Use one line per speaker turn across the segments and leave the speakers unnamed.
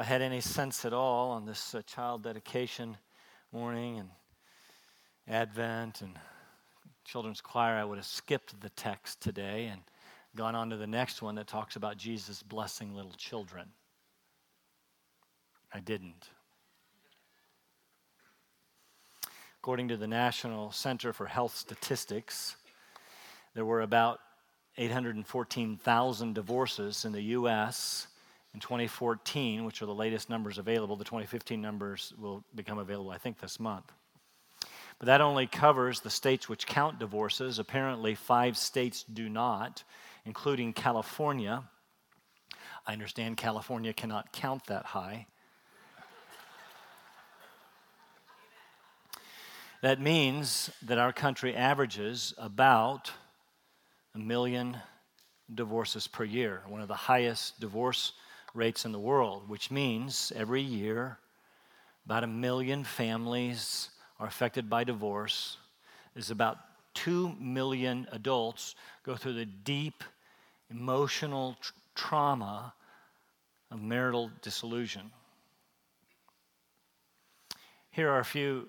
I had any sense at all on this uh, child dedication morning and Advent and children's choir, I would have skipped the text today and gone on to the next one that talks about Jesus blessing little children. I didn't. According to the National Center for Health Statistics, there were about 814,000 divorces in the U.S. in 2014, which are the latest numbers available. The 2015 numbers will become available, I think, this month. But that only covers the states which count divorces. Apparently, five states do not, including California. I understand California cannot count that high. That means that our country averages about a million divorces per year, one of the highest divorce rates in the world, which means every year about a million families are affected by divorce. There's about 2 million adults go through the deep emotional tr- trauma of marital disillusion. Here are a few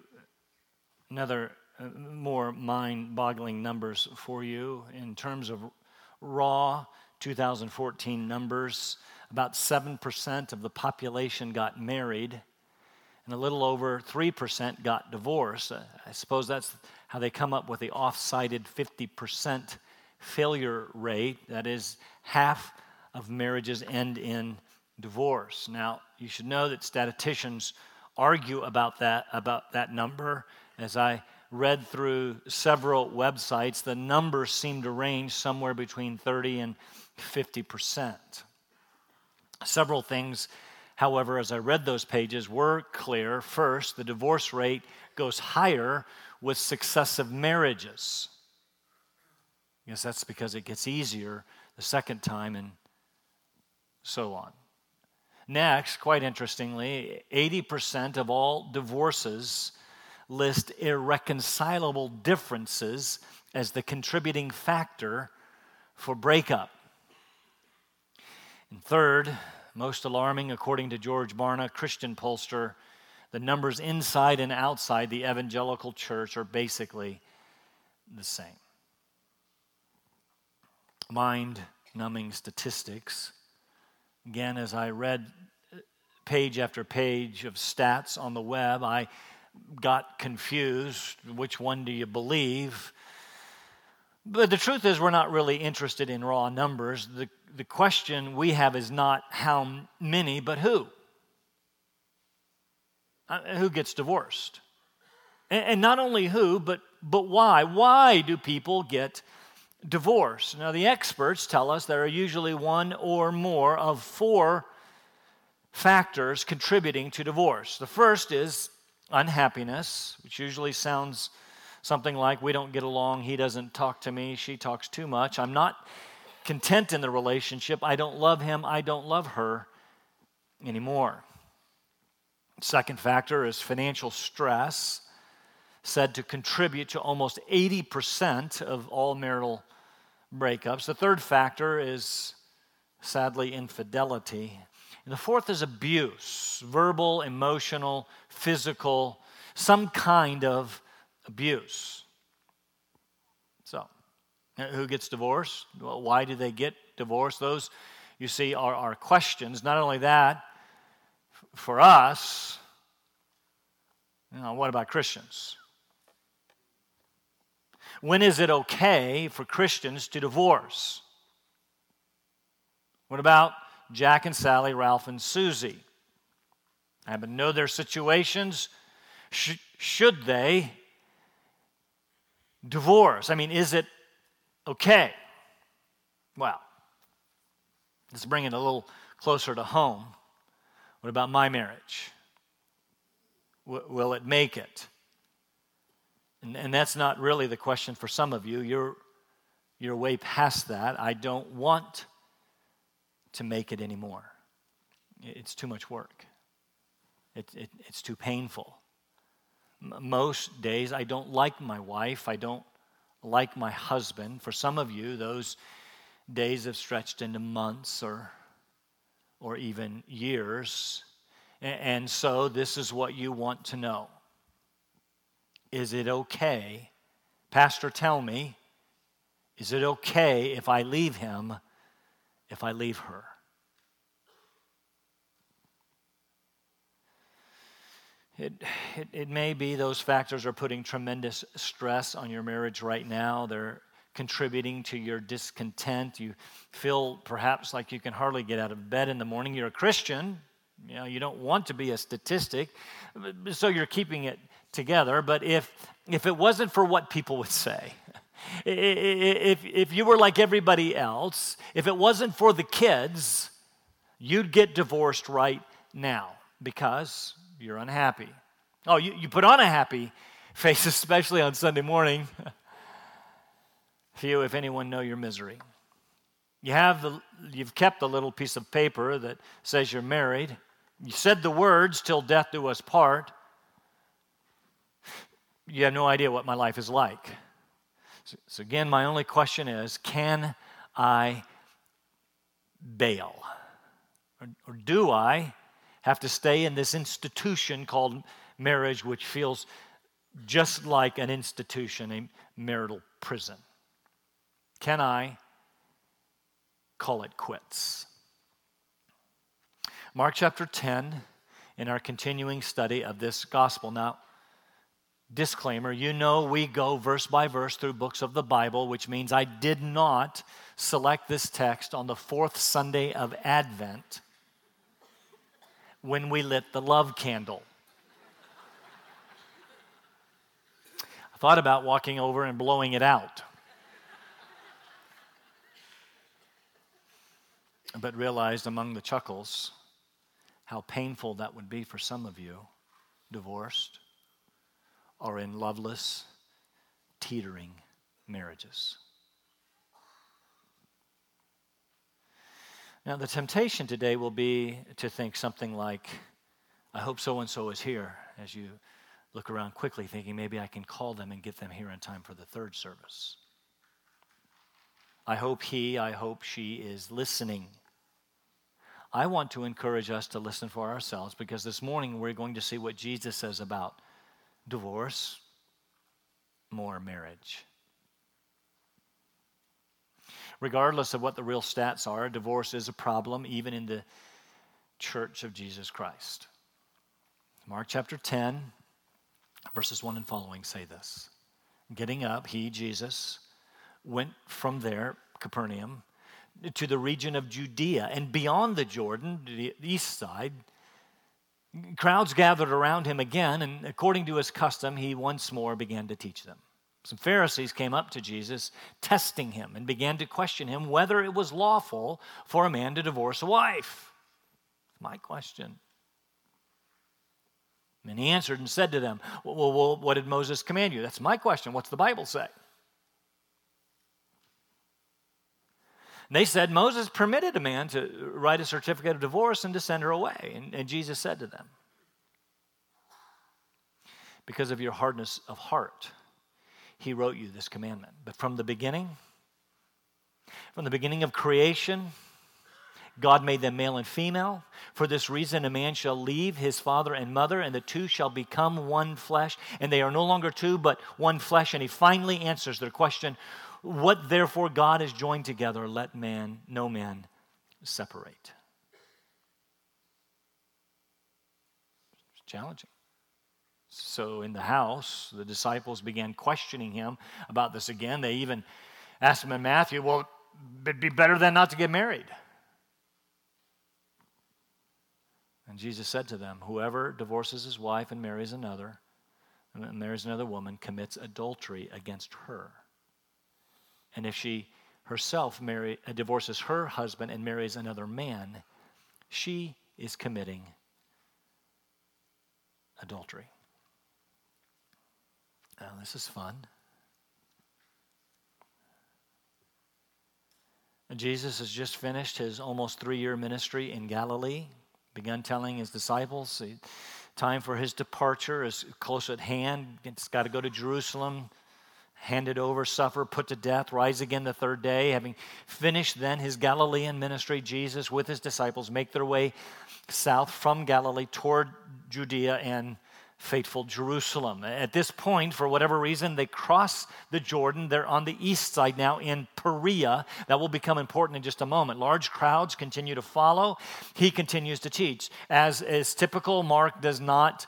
another uh, more mind boggling numbers for you in terms of raw 2014 numbers. About 7% of the population got married, and a little over 3% got divorced. I suppose that's how they come up with the off cited 50% failure rate. That is, half of marriages end in divorce. Now, you should know that statisticians argue about that, about that number as I read through several websites, the numbers seem to range somewhere between 30 and 50 percent. Several things, however, as I read those pages, were clear. First, the divorce rate goes higher with successive marriages. Yes, that's because it gets easier the second time and so on. Next, quite interestingly, 80% of all divorces list irreconcilable differences as the contributing factor for breakup. And third, most alarming, according to George Barna, Christian pollster, the numbers inside and outside the evangelical church are basically the same. Mind numbing statistics. Again, as I read page after page of stats on the web, I got confused. Which one do you believe? But the truth is, we're not really interested in raw numbers. The, the question we have is not how many, but who. Uh, who gets divorced? And, and not only who, but, but why. Why do people get divorced? Now, the experts tell us there are usually one or more of four factors contributing to divorce. The first is unhappiness, which usually sounds something like we don't get along, he doesn't talk to me, she talks too much, I'm not content in the relationship, I don't love him, I don't love her anymore. Second factor is financial stress, said to contribute to almost 80% of all marital breakups. The third factor is sadly infidelity. And the fourth is abuse verbal, emotional, physical, some kind of abuse. So, who gets divorced? Why do they get divorced? Those, you see, are, are questions. Not only that, for us, you know, what about Christians? When is it okay for Christians to divorce? What about Jack and Sally, Ralph and Susie. I happen to know their situations. Sh- should they divorce? I mean, is it okay? Well, let's bring it a little closer to home. What about my marriage? W- will it make it? And, and that's not really the question for some of you. You're, you're way past that. I don't want to make it anymore. It's too much work, it, it, it's too painful. M- most days, I don't like my wife, I don't like my husband. For some of you, those days have stretched into months or, or even years. And so, this is what you want to know Is it okay? Pastor, tell me, is it okay if I leave him, if I leave her? It, it, it, may be those factors are putting tremendous stress on your marriage right now. They're contributing to your discontent. You feel perhaps like you can hardly get out of bed in the morning. You're a Christian. You know, you don't want to be a statistic, so you're keeping it together. But if, if it wasn't for what people would say, if, if you were like everybody else, if it wasn't for the kids, you'd get divorced right now because you're unhappy. Oh, you, you put on a happy face, especially on Sunday morning. Few, if anyone, know your misery. You have the, you've kept the little piece of paper that says you're married. You said the words, till death do us part. You have no idea what my life is like. So, so again, my only question is can I bail? Or, or do I have to stay in this institution called marriage, which feels just like an institution, a marital prison? Can I call it quits? Mark chapter 10, in our continuing study of this gospel. Now, disclaimer you know we go verse by verse through books of the Bible, which means I did not select this text on the fourth Sunday of Advent when we lit the love candle. I thought about walking over and blowing it out. but realized among the chuckles how painful that would be for some of you, divorced or in loveless, teetering marriages. Now, the temptation today will be to think something like, I hope so and so is here, as you look around quickly, thinking maybe I can call them and get them here in time for the third service. I hope he, I hope she is listening. I want to encourage us to listen for ourselves because this morning we're going to see what Jesus says about divorce, more marriage regardless of what the real stats are, divorce is a problem even in the church of Jesus Christ. Mark chapter 10, verses 1 and following say this Getting up, he, Jesus, went from there, Capernaum, to the region of Judea and beyond the Jordan, the east side. Crowds gathered around him again, and according to his custom, he once more began to teach them. Some Pharisees came up to Jesus, testing him, and began to question him whether it was lawful for a man to divorce a wife. My question. And he answered and said to them, well, well, what did Moses command you? That's my question. What's the Bible say? They said, Moses permitted a man to write a certificate of divorce and to send her away. And, and Jesus said to them, Because of your hardness of heart, he wrote you this commandment. But from the beginning, from the beginning of creation, God made them male and female. For this reason, a man shall leave his father and mother, and the two shall become one flesh. And they are no longer two, but one flesh. And he finally answers their question What therefore God has joined together, let man, no man, separate. It's challenging. So in the house, the disciples began questioning him about this again. They even asked him in Matthew, Well, it'd be better than not to get married. And Jesus said to them, Whoever divorces his wife and marries another, and marries another woman, commits adultery against her. And if she herself marry, uh, divorces her husband and marries another man, she is committing adultery. Now, this is fun. Jesus has just finished his almost three year ministry in Galilee, begun telling his disciples time for his departure is close at hand. It's got to go to Jerusalem, handed over, suffer, put to death, rise again the third day. Having finished then his Galilean ministry, Jesus with his disciples make their way south from Galilee toward Judea and faithful Jerusalem. At this point, for whatever reason, they cross the Jordan. They're on the east side now in Perea. That will become important in just a moment. Large crowds continue to follow. He continues to teach. As is typical, Mark does not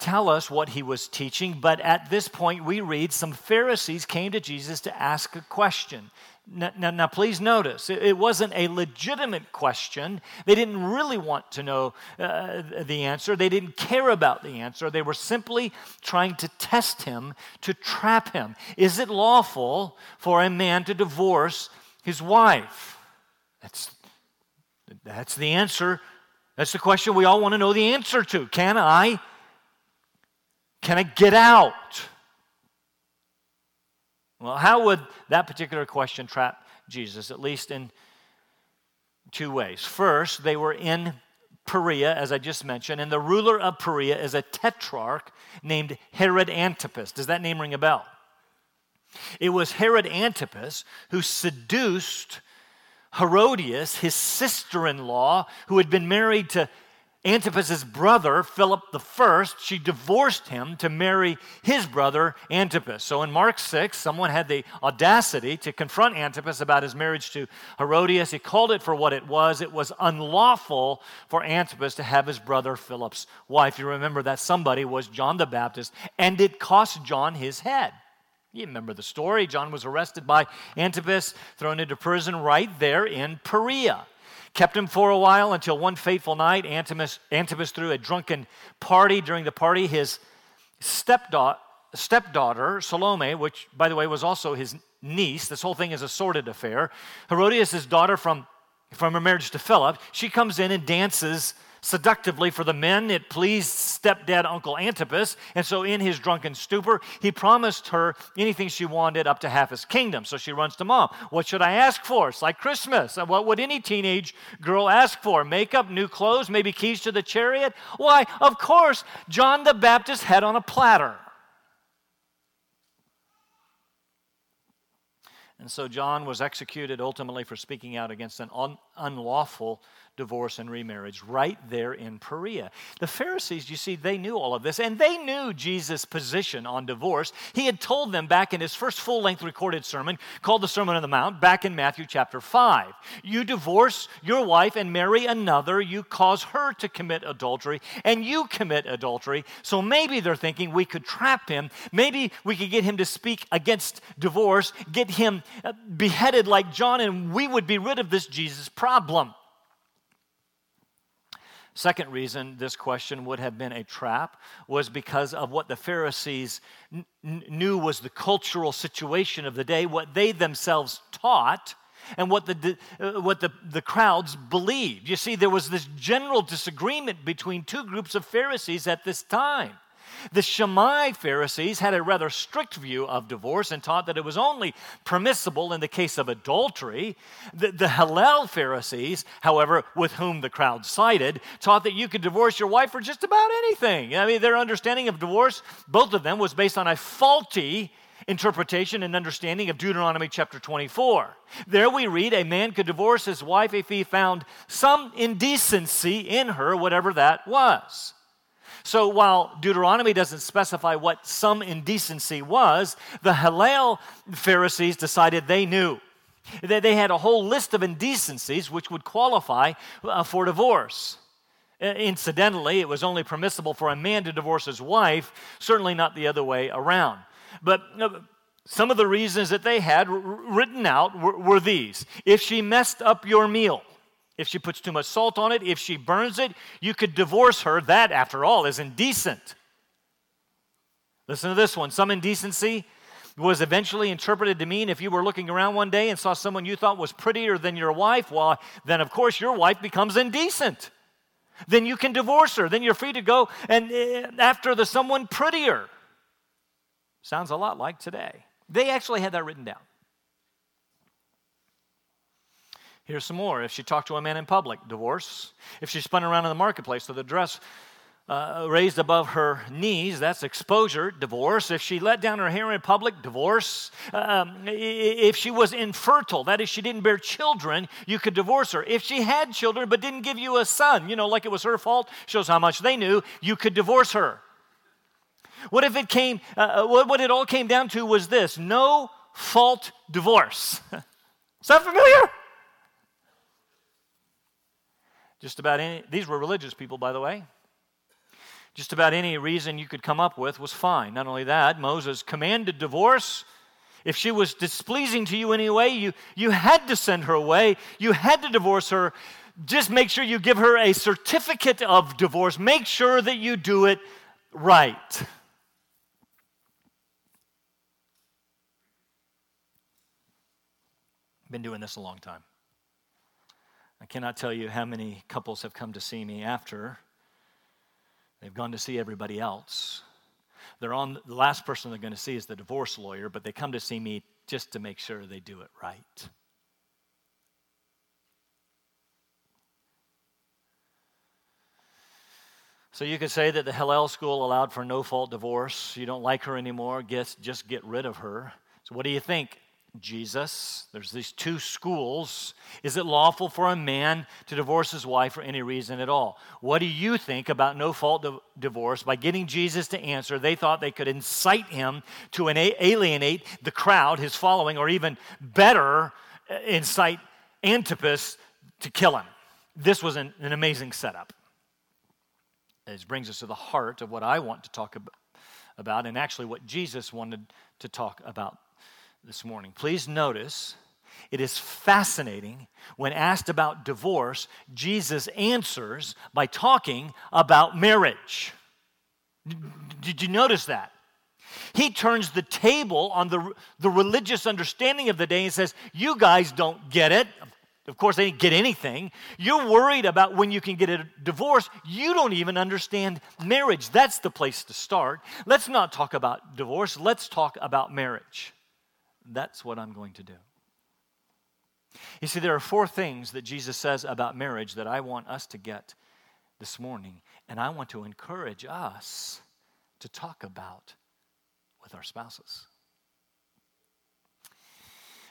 tell us what he was teaching, but at this point we read some Pharisees came to Jesus to ask a question. Now, now, now, please notice, it, wasn't a legitimate question. They didn't really want to know uh, the answer. They didn't care about the answer. They were simply trying to test him, to trap him. Is it lawful for a man to divorce his wife? That's, that's the answer. That's the question we all want to know the answer to. Can I? Can I get out? Well, how would that particular question trap Jesus? At least in two ways. First, they were in Perea, as I just mentioned, and the ruler of Perea is a tetrarch named Herod Antipas. Does that name ring a bell? It was Herod Antipas who seduced Herodias, his sister in law, who had been married to Antipas's brother, Philip I, she divorced him to marry his brother, Antipas. So in Mark 6, someone had the audacity to confront Antipas about his marriage to Herodias. He called it for what it was. It was unlawful for Antipas to have his brother Philip's wife. You remember that somebody was John the Baptist, and it cost John his head. You remember the story. John was arrested by Antipas, thrown into prison right there in Perea. Kept him for a while until one fateful night, Antipas, Antipas threw a drunken party. During the party, his stepdaughter, stepdaughter, Salome, which, by the way, was also his niece, this whole thing is a sordid affair. Herodias' daughter from, from her marriage to Philip, she comes in and dances seductively for the men. It pleased stepdad Uncle Antipas. And so, in his drunken stupor, he promised her anything she wanted up to half his kingdom. So she runs to mom. What should I ask for? It's like Christmas. What would any teenage girl ask for? Makeup, new clothes, maybe keys to the chariot? Why, of course, John the Baptist had on a platter. And so John was executed ultimately for speaking out against an un- unlawful divorce and remarriage right there in Perea. The Pharisees, you see, they knew all of this and they knew Jesus' position on divorce. He had told them back in his first full length recorded sermon called the Sermon on the Mount, back in Matthew chapter 5. You divorce your wife and marry another, you cause her to commit adultery, and you commit adultery. So maybe they're thinking we could trap him. Maybe we could get him to speak against divorce, get him uh, beheaded like John, and we would be rid of this Jesus problem. Second reason this question would have been a trap was because of what the Pharisees n- knew was the cultural situation of the day, what they themselves taught, and what the, uh, what the, the crowds believed. You see, there was this general disagreement between two groups of Pharisees at this time. The Shammai Pharisees had a rather strict view of divorce and taught that it was only permissible in the case of adultery. The, the Hillel Pharisees, however, with whom the crowd sided, taught that you could divorce your wife for just about anything. I mean, their understanding of divorce, both of them, was based on a faulty interpretation and understanding of Deuteronomy chapter 24. There we read a man could divorce his wife if he found some indecency in her, whatever that was. So while Deuteronomy doesn't specify what some indecency was, the Hillel Pharisees decided they knew. They had a whole list of indecencies which would qualify uh, for divorce. Incidentally, it was only permissible for a man to divorce his wife, certainly not the other way around. But uh, some of the reasons that they had written out were these if she messed up your meal, if she puts too much salt on it, if she burns it, you could divorce her. That, after all, is indecent. Listen to this one. Some indecency was eventually interpreted to mean if you were looking around one day and saw someone you thought was prettier than your wife, well, then of course your wife becomes indecent. Then you can divorce her. Then you're free to go and uh, after the someone prettier. Sounds a lot like today. They actually had that written down. Here's some more. If she talked to a man in public, divorce. If she spun around in the marketplace with a dress uh, raised above her knees, that's exposure, divorce. If she let down her hair in public, divorce. Um, if she was infertile, that is, she didn't bear children, you could divorce her. If she had children but didn't give you a son, you know, like it was her fault, shows how much they knew, you could divorce her. What if it came, uh, uh what, what it all came down to was this no fault divorce? Sound familiar? Just about any, these were religious people, by the way. Just about any reason you could come up with was fine. Not only that, Moses commanded divorce. If she was displeasing to you anyway, you, you had to send her away. You had to divorce her. Just make sure you give her a certificate of divorce. Make sure that you do it right. Been doing this a long time. I cannot tell you how many couples have come to see me after They've gone to see everybody else. They're on the last person they're going to see is the divorce lawyer, but they come to see me just to make sure they do it right. So you could say that the Hillel school allowed for no fault divorce. You don't like her anymore, guess just get rid of her. So what do you think? Jesus. There's these two schools. Is it lawful for a man to divorce his wife for any reason at all? What do you think about no fault divorce? By getting Jesus to answer, they thought they could incite him to alienate the crowd, his following, or even better, uh, incite Antipas to kill him. This was an, an amazing setup. It brings us to the heart of what I want to talk about, and actually what Jesus wanted to talk about this morning. Please notice it is fascinating when asked about divorce, Jesus answers by talking about marriage. Did you notice that? He turns the table on the, the religious understanding of the day and says, You guys don't get it. Of course, they didn't get anything. You're worried about when you can get a divorce. You don't even understand marriage. That's the place to start. Let's not talk about divorce, let's talk about marriage. That's what I'm going to do. You see, there are four things that Jesus says about marriage that I want us to get this morning, and I want to encourage us to talk about with our spouses.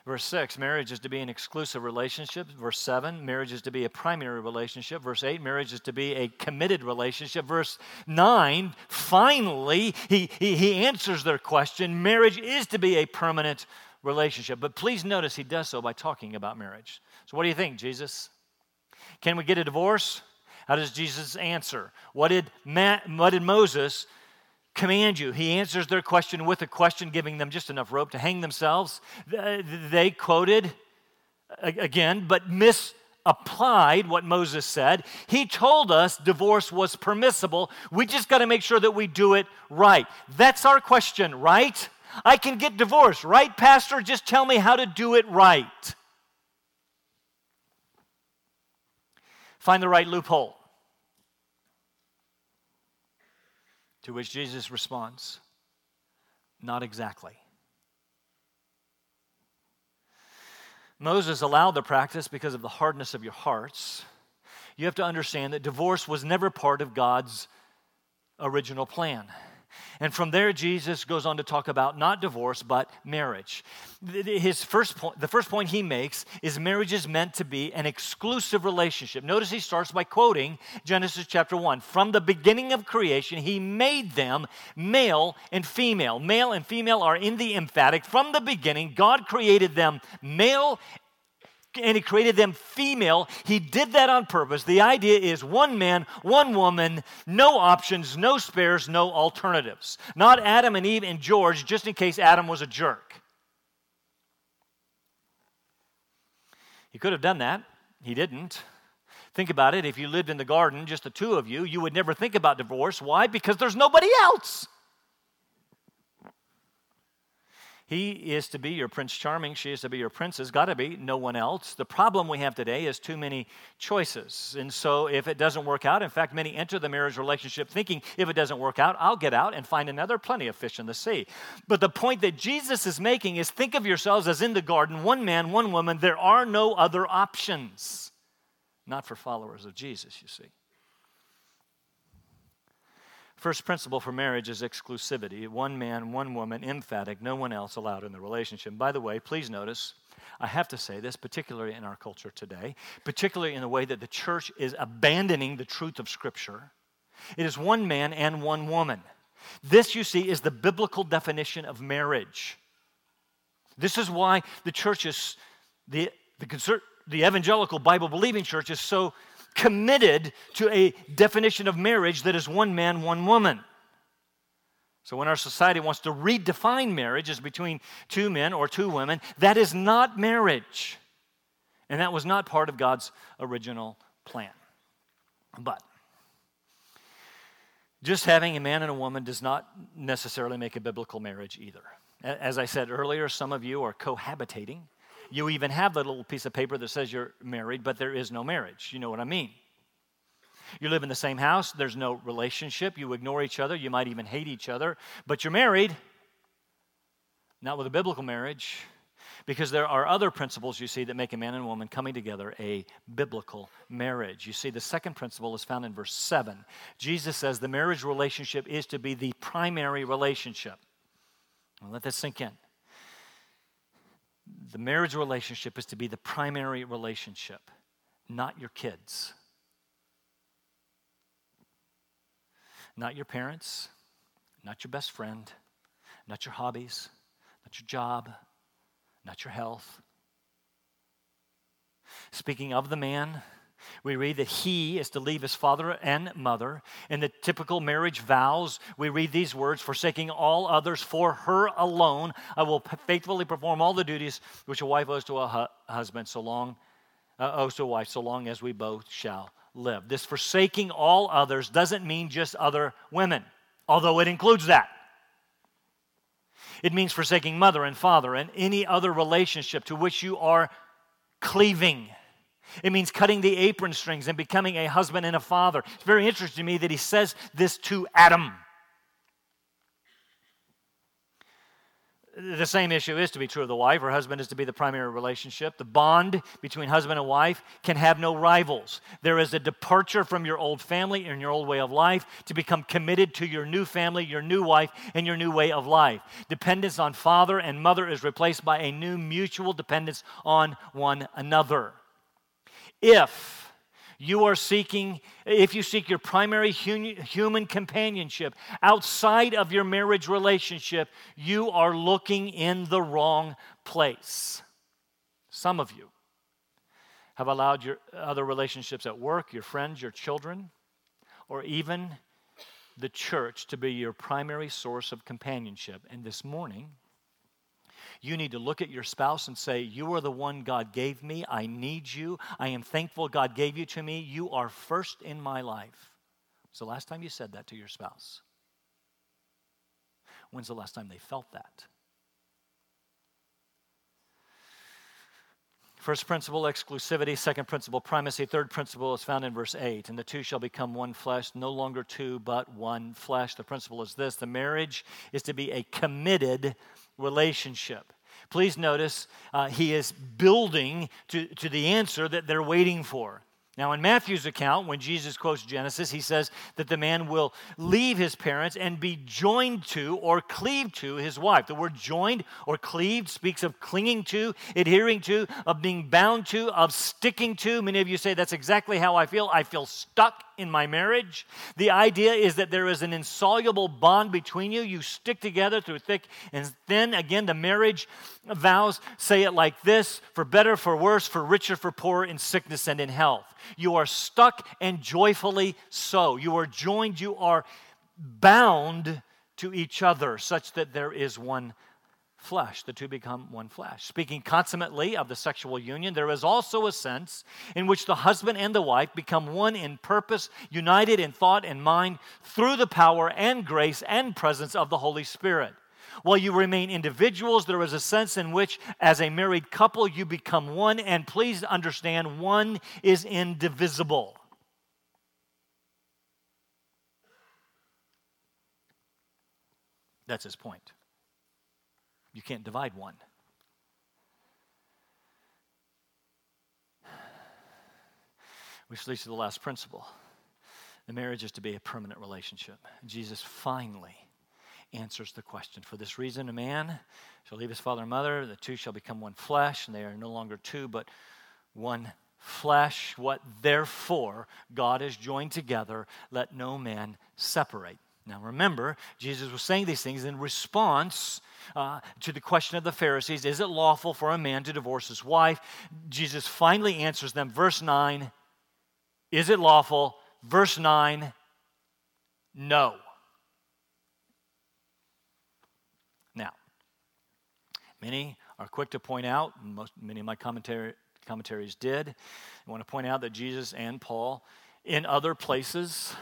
Verse 6, marriage is to be an exclusive relationship. Verse 7, marriage is to be a primary relationship. Verse 8, marriage is to be a committed relationship. Verse 9, finally, he, he, he answers their question marriage is to be a permanent relationship. But please notice he does so by talking about marriage. So, what do you think, Jesus? Can we get a divorce? How does Jesus answer? What did, what did Moses command you? He answers their question with a question, giving them just enough rope to hang themselves. They quoted again, but misapplied what Moses said. He told us divorce was permissible. We just got to make sure that we do it right. That's our question, right? I can get divorced, right, Pastor? Just tell me how to do it right. Find the right loophole. To which Jesus responds, Not exactly. Moses allowed the practice because of the hardness of your hearts. You have to understand that divorce was never part of God's original plan. And from there, Jesus goes on to talk about not divorce, but marriage. His first point, the first point he makes is marriage is meant to be an exclusive relationship. Notice he starts by quoting Genesis chapter 1. From the beginning of creation, he made them male and female. Male and female are in the emphatic. From the beginning, God created them male and he created them female. He did that on purpose. The idea is one man, one woman, no options, no spares, no alternatives. Not Adam and Eve and George, just in case Adam was a jerk. He could have done that. He didn't. Think about it. If you lived in the garden, just the two of you, you would never think about divorce. Why? Because there's nobody else. He is to be your Prince Charming. She is to be your princess. Got to be no one else. The problem we have today is too many choices. And so, if it doesn't work out, in fact, many enter the marriage relationship thinking, if it doesn't work out, I'll get out and find another plenty of fish in the sea. But the point that Jesus is making is think of yourselves as in the garden, one man, one woman. There are no other options. Not for followers of Jesus, you see. First principle for marriage is exclusivity one man, one woman, emphatic, no one else allowed in the relationship. By the way, please notice, I have to say this, particularly in our culture today, particularly in the way that the church is abandoning the truth of Scripture. It is one man and one woman. This, you see, is the biblical definition of marriage. This is why the church is, the, the, the evangelical Bible believing church is so committed to a definition of marriage that is one man, one woman. So when our society wants to redefine marriage as between two men or two women, that is not marriage. And that was not part of God's original plan. But just having a man and a woman does not necessarily make a biblical marriage either. As I said earlier, some of you are cohabitating. You even have the little piece of paper that says you're married, but there is no marriage. You know what I mean? You live in the same house, there's no relationship, you ignore each other, you might even hate each other, but you're married. Not with a biblical marriage, because there are other principles you see that make a man and woman coming together a biblical marriage. You see, the second principle is found in verse 7. Jesus says the marriage relationship is to be the primary relationship. Let this sink in. The marriage relationship is to be the primary relationship, not your kids, not your parents, not your best friend, not your hobbies, not your job, not your health. Speaking of the man, we read that he is to leave his father and mother. In the typical marriage vows, we read these words Forsaking all others for her alone, I will faithfully perform all the duties which a wife owes to a hu- husband, so long, uh, owes to a wife, so long as we both shall live. This forsaking all others doesn't mean just other women, although it includes that. It means forsaking mother and father and any other relationship to which you are cleaving. It means cutting the apron strings and becoming a husband and a father. It's very interesting to me that he says this to Adam. The same issue is to be true of the wife. Her husband is to be the primary relationship. The bond between husband and wife can have no rivals. There is a departure from your old family and your old way of life to become committed to your new family, your new wife, and your new way of life. Dependence on father and mother is replaced by a new mutual dependence on one another. If you are seeking, if you seek your primary human companionship outside of your marriage relationship, you are looking in the wrong place. Some of you have allowed your other relationships at work, your friends, your children, or even the church to be your primary source of companionship. And this morning, you need to look at your spouse and say, You are the one God gave me. I need you. I am thankful God gave you to me. You are first in my life. When's the last time you said that to your spouse? When's the last time they felt that? First principle, exclusivity. Second principle, primacy. Third principle is found in verse 8. And the two shall become one flesh, no longer two, but one flesh. The principle is this the marriage is to be a committed relationship. Please notice uh, he is building to, to the answer that they're waiting for. Now, in Matthew's account, when Jesus quotes Genesis, he says that the man will leave his parents and be joined to or cleave to his wife. The word joined or cleaved speaks of clinging to, adhering to, of being bound to, of sticking to. Many of you say, That's exactly how I feel. I feel stuck in my marriage. The idea is that there is an insoluble bond between you. You stick together through thick and thin. Again, the marriage vows say it like this for better, for worse, for richer, for poorer, in sickness and in health. You are stuck and joyfully so. You are joined, you are bound to each other, such that there is one flesh. The two become one flesh. Speaking consummately of the sexual union, there is also a sense in which the husband and the wife become one in purpose, united in thought and mind through the power and grace and presence of the Holy Spirit. While you remain individuals, there is a sense in which, as a married couple, you become one, and please understand, one is indivisible. That's his point. You can't divide one. Which leads to the last principle. The marriage is to be a permanent relationship. Jesus finally answers the question. For this reason, a man shall leave his father and mother, the two shall become one flesh, and they are no longer two, but one flesh. What therefore God has joined together, let no man separate. Now remember, Jesus was saying these things in response uh, to the question of the Pharisees Is it lawful for a man to divorce his wife? Jesus finally answers them. Verse 9 Is it lawful? Verse 9 No. Now, many are quick to point out, most, many of my commentary, commentaries did. I want to point out that Jesus and Paul, in other places,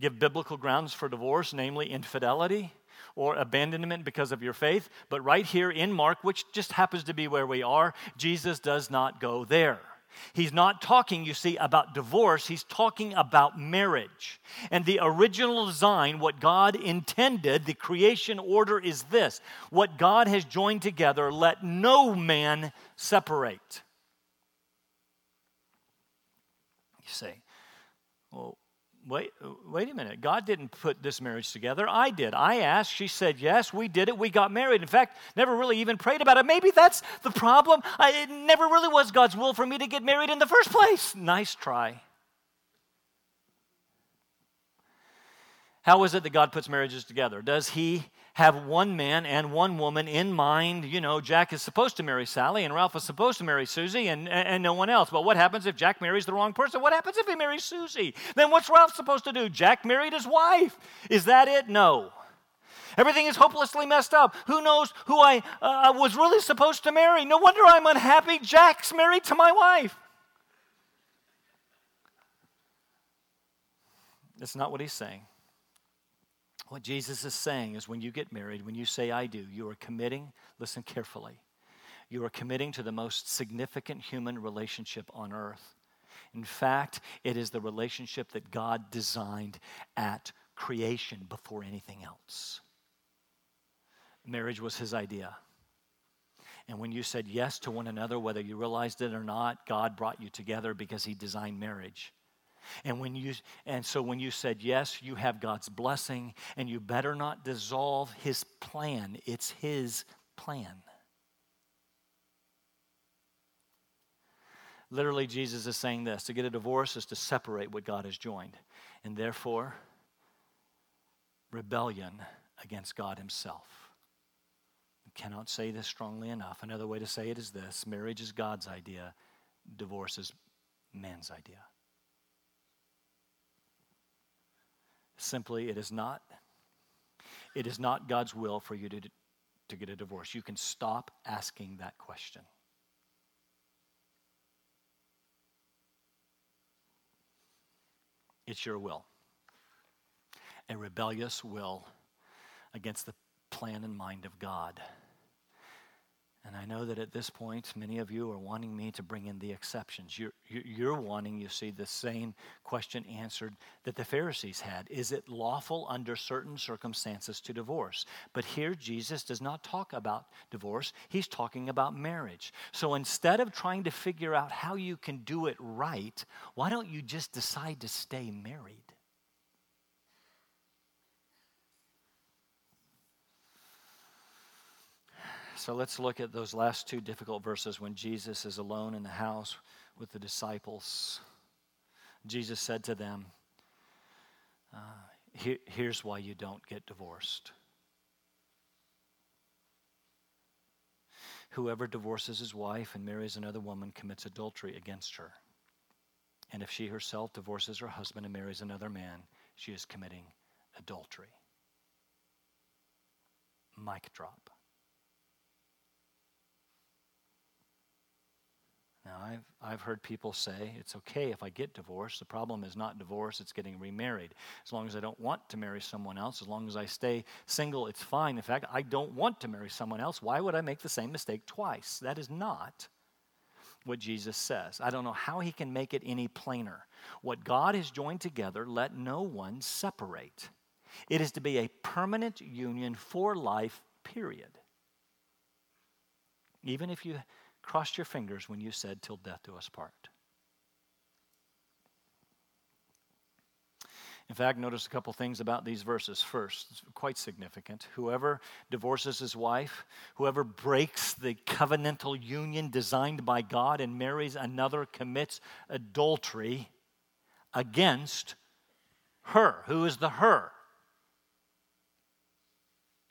give biblical grounds for divorce, namely infidelity or abandonment because of your faith. But right here in Mark, which just happens to be where we are, Jesus does not go there. He's not talking, you see, about divorce. He's talking about marriage. And the original design, what God intended, the creation order is this what God has joined together, let no man separate. You say, well, wait, wait a minute. God didn't put this marriage together. I did. I asked. She said yes. We did it. We got married. In fact, never really even prayed about it. Maybe that's the problem. I, it never really was God's will for me to get married in the first place. Nice try. How is it that God puts marriages together? Does He have one man and one woman in mind. You know, Jack is supposed to marry Sally and Ralph is supposed to marry Susie and, and no one else. But what happens if Jack marries the wrong person? What happens if he marries Susie? Then what's Ralph supposed to do? Jack married his wife. Is that it? No. Everything is hopelessly messed up. Who knows who I uh, was really supposed to marry? No wonder I'm unhappy. Jack's married to my wife. That's not what he's saying. What Jesus is saying is when you get married, when you say, I do, you are committing, listen carefully, you are committing to the most significant human relationship on earth. In fact, it is the relationship that God designed at creation before anything else. Marriage was his idea. And when you said yes to one another, whether you realized it or not, God brought you together because he designed marriage. And when you and so when you said yes, you have God's blessing and you better not dissolve his plan. It's his plan. Literally Jesus is saying this, to get a divorce is to separate what God has joined. And therefore rebellion against God himself. I cannot say this strongly enough. Another way to say it is this, marriage is God's idea, divorce is man's idea. Simply, it is not. It is not God's will for you to, to get a divorce. You can stop asking that question. It's your will. A rebellious will against the plan and mind of God. And I know that at this point, many of you are wanting me to bring in the exceptions. You're, you're wanting, you see, the same question answered that the Pharisees had Is it lawful under certain circumstances to divorce? But here, Jesus does not talk about divorce, he's talking about marriage. So instead of trying to figure out how you can do it right, why don't you just decide to stay married? So let's look at those last two difficult verses when Jesus is alone in the house with the disciples. Jesus said to them, uh, here, Here's why you don't get divorced. Whoever divorces his wife and marries another woman commits adultery against her. And if she herself divorces her husband and marries another man, she is committing adultery. Mic drop. Now, I've, I've heard people say it's okay if I get divorced. The problem is not divorce, it's getting remarried. As long as I don't want to marry someone else, as long as I stay single, it's fine. In fact, I don't want to marry someone else. Why would I make the same mistake twice? That is not what Jesus says. I don't know how he can make it any plainer. What God has joined together, let no one separate. It is to be a permanent union for life, period. Even if you crossed your fingers when you said, Till death do us part. In fact, notice a couple things about these verses. First, it's quite significant. Whoever divorces his wife, whoever breaks the covenantal union designed by God and marries another commits adultery against her. Who is the her?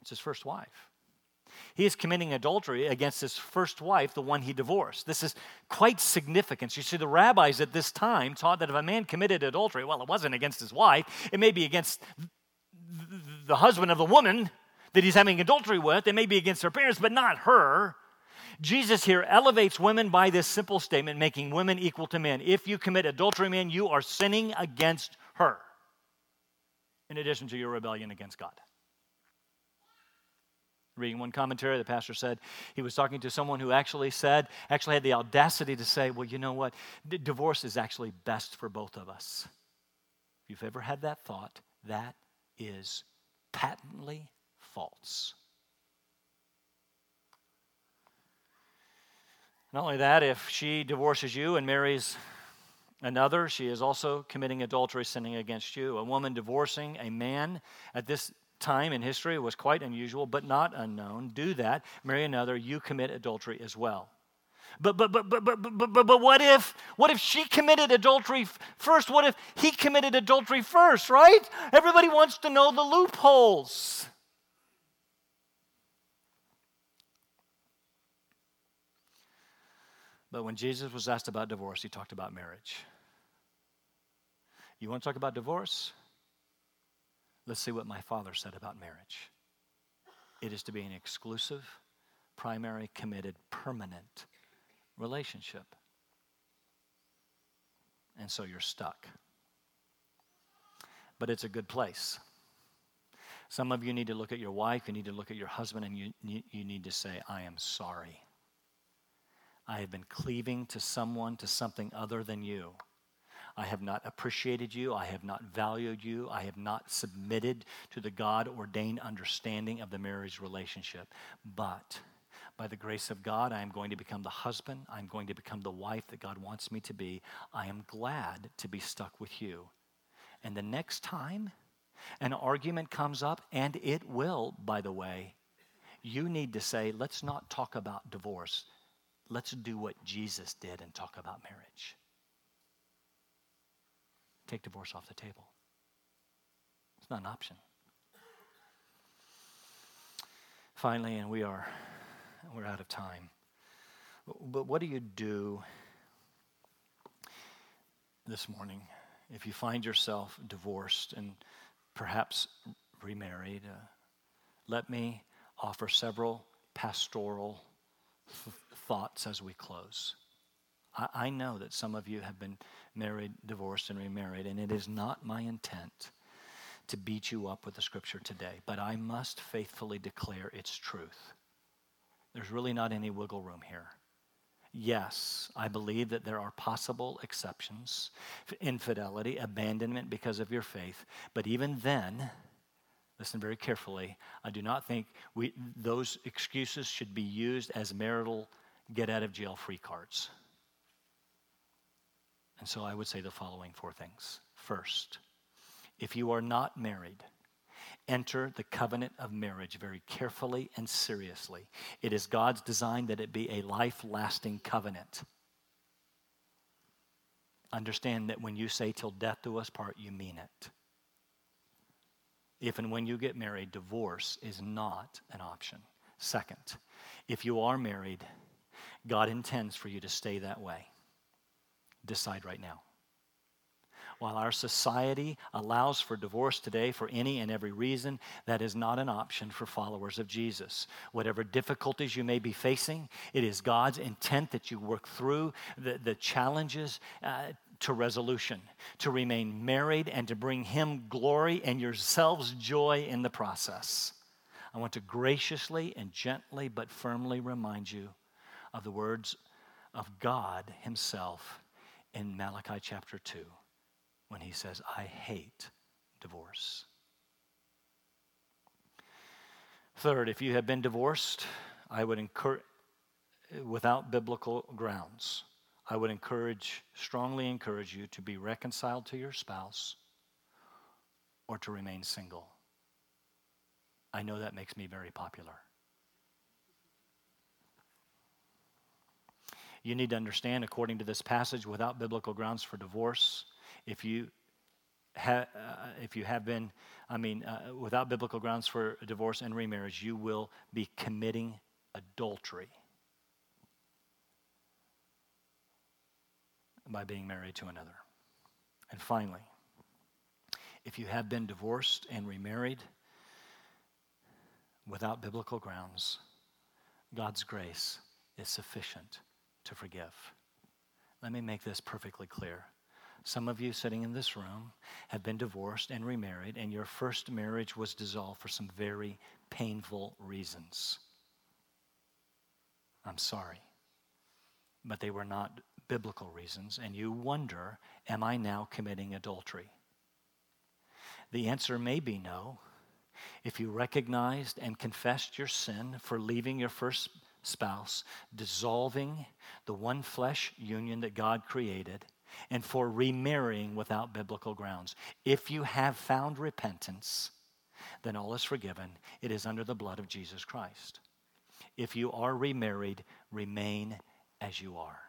It's his first wife. He is committing adultery against his first wife, the one he divorced. This is quite significant. You see, the rabbis at this time taught that if a man committed adultery, well, it wasn't against his wife, it may be against the husband of the woman that he's having adultery with, it may be against her parents, but not her. Jesus here elevates women by this simple statement, making women equal to men. If you commit adultery, man, you are sinning against her, in addition to your rebellion against God. Reading one commentary, the pastor said he was talking to someone who actually said, actually had the audacity to say, well, you know what? D- divorce is actually best for both of us. If you've ever had that thought, that is patently false. Not only that, if she divorces you and marries another, she is also committing adultery, sinning against you. A woman divorcing a man at this time in history was quite unusual, but not unknown. Do that, marry another, you commit adultery as well. But but but but but but but, what if what if she committed adultery first? What if he committed adultery first, right? Everybody wants to know the loopholes. But when Jesus was asked about divorce, he talked about marriage. You want to talk about divorce? Let's see what my father said about marriage. It is to be an exclusive, primary, committed, permanent relationship. And so you're stuck. But it's a good place. Some of you need to look at your wife, you need to look at your husband, and you, you need to say, I am sorry. I have been cleaving to someone, to something other than you. I have not appreciated you. I have not valued you. I have not submitted to the God ordained understanding of the marriage relationship. But by the grace of God, I am going to become the husband. I'm going to become the wife that God wants me to be. I am glad to be stuck with you. And the next time an argument comes up, and it will, by the way, you need to say, let's not talk about divorce. Let's do what Jesus did and talk about marriage take divorce off the table. It's not an option. Finally, and we are we're out of time. But what do you do this morning if you find yourself divorced and perhaps remarried? Uh, let me offer several pastoral th- thoughts as we close. I, I know that some of you have been married, divorced, and remarried, and it is not my intent to beat you up with the scripture today, but I must faithfully declare its truth. There's really not any wiggle room here. Yes, I believe that there are possible exceptions infidelity, abandonment because of your faith, but even then, listen very carefully, I do not think we, those excuses should be used as marital get out of jail free cards. And so I would say the following four things. First, if you are not married, enter the covenant of marriage very carefully and seriously. It is God's design that it be a life lasting covenant. Understand that when you say till death do us part, you mean it. If and when you get married, divorce is not an option. Second, if you are married, God intends for you to stay that way decide right now. While our society allows for divorce today for any and every reason, that is not an option for followers of Jesus. Whatever difficulties you may be facing, it is God's intent that you work through the, the challenges uh, to resolution, to remain married and to bring Him glory and yourselves joy in the process. I want to graciously and gently but firmly remind you of the words of God Himself in Malachi chapter 2 when he says, I hate divorce. Third, if you have been divorced, I would encourage, without biblical grounds, I would encourage, strongly encourage you to be reconciled to your spouse or to remain single. I know that makes me very popular. You need to understand, according to this passage, without biblical grounds for divorce, if you uh, if you have been, I mean, uh, without biblical grounds for divorce and remarriage, you will be committing adultery by being married to another. And finally, if you have been divorced and remarried without biblical grounds, God's grace is sufficient to forgive. Let me make this perfectly clear. Some of you sitting in this room have been divorced and remarried, and your first marriage was dissolved for some very painful reasons. I'm sorry. But they were not biblical reasons, and you wonder, am I now committing adultery? The answer may be no. If you recognized and confessed your sin for leaving your first spouse, dissolving the one flesh union that God created, and for remarrying without biblical grounds. If you have found repentance, then all is forgiven. It is under the blood of Jesus Christ. If you are remarried, remain as you are.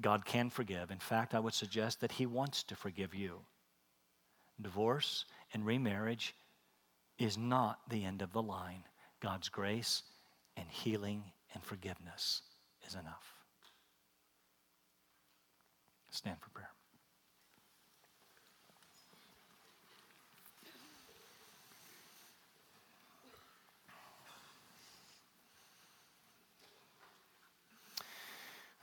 God can forgive. In fact, I would suggest that He wants to forgive you. Divorce and remarriage is not the end of the line. God's grace and healing and forgiveness is enough. Stand for prayer.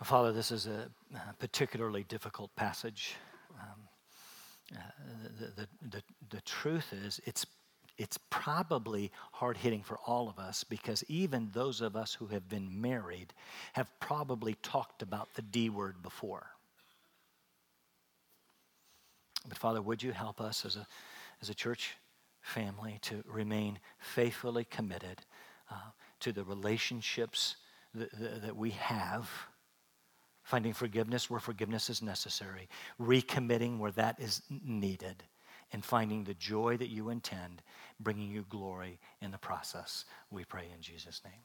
Father, this is a particularly difficult passage. Um, uh, the, the, the, the truth is, it's it's probably hard hitting for all of us because even those of us who have been married have probably talked about the D word before. But Father, would you help us as a, as a church family to remain faithfully committed uh, to the relationships that, that we have, finding forgiveness where forgiveness is necessary, recommitting where that is needed and finding the joy that you intend, bringing you glory in the process. We pray in Jesus' name.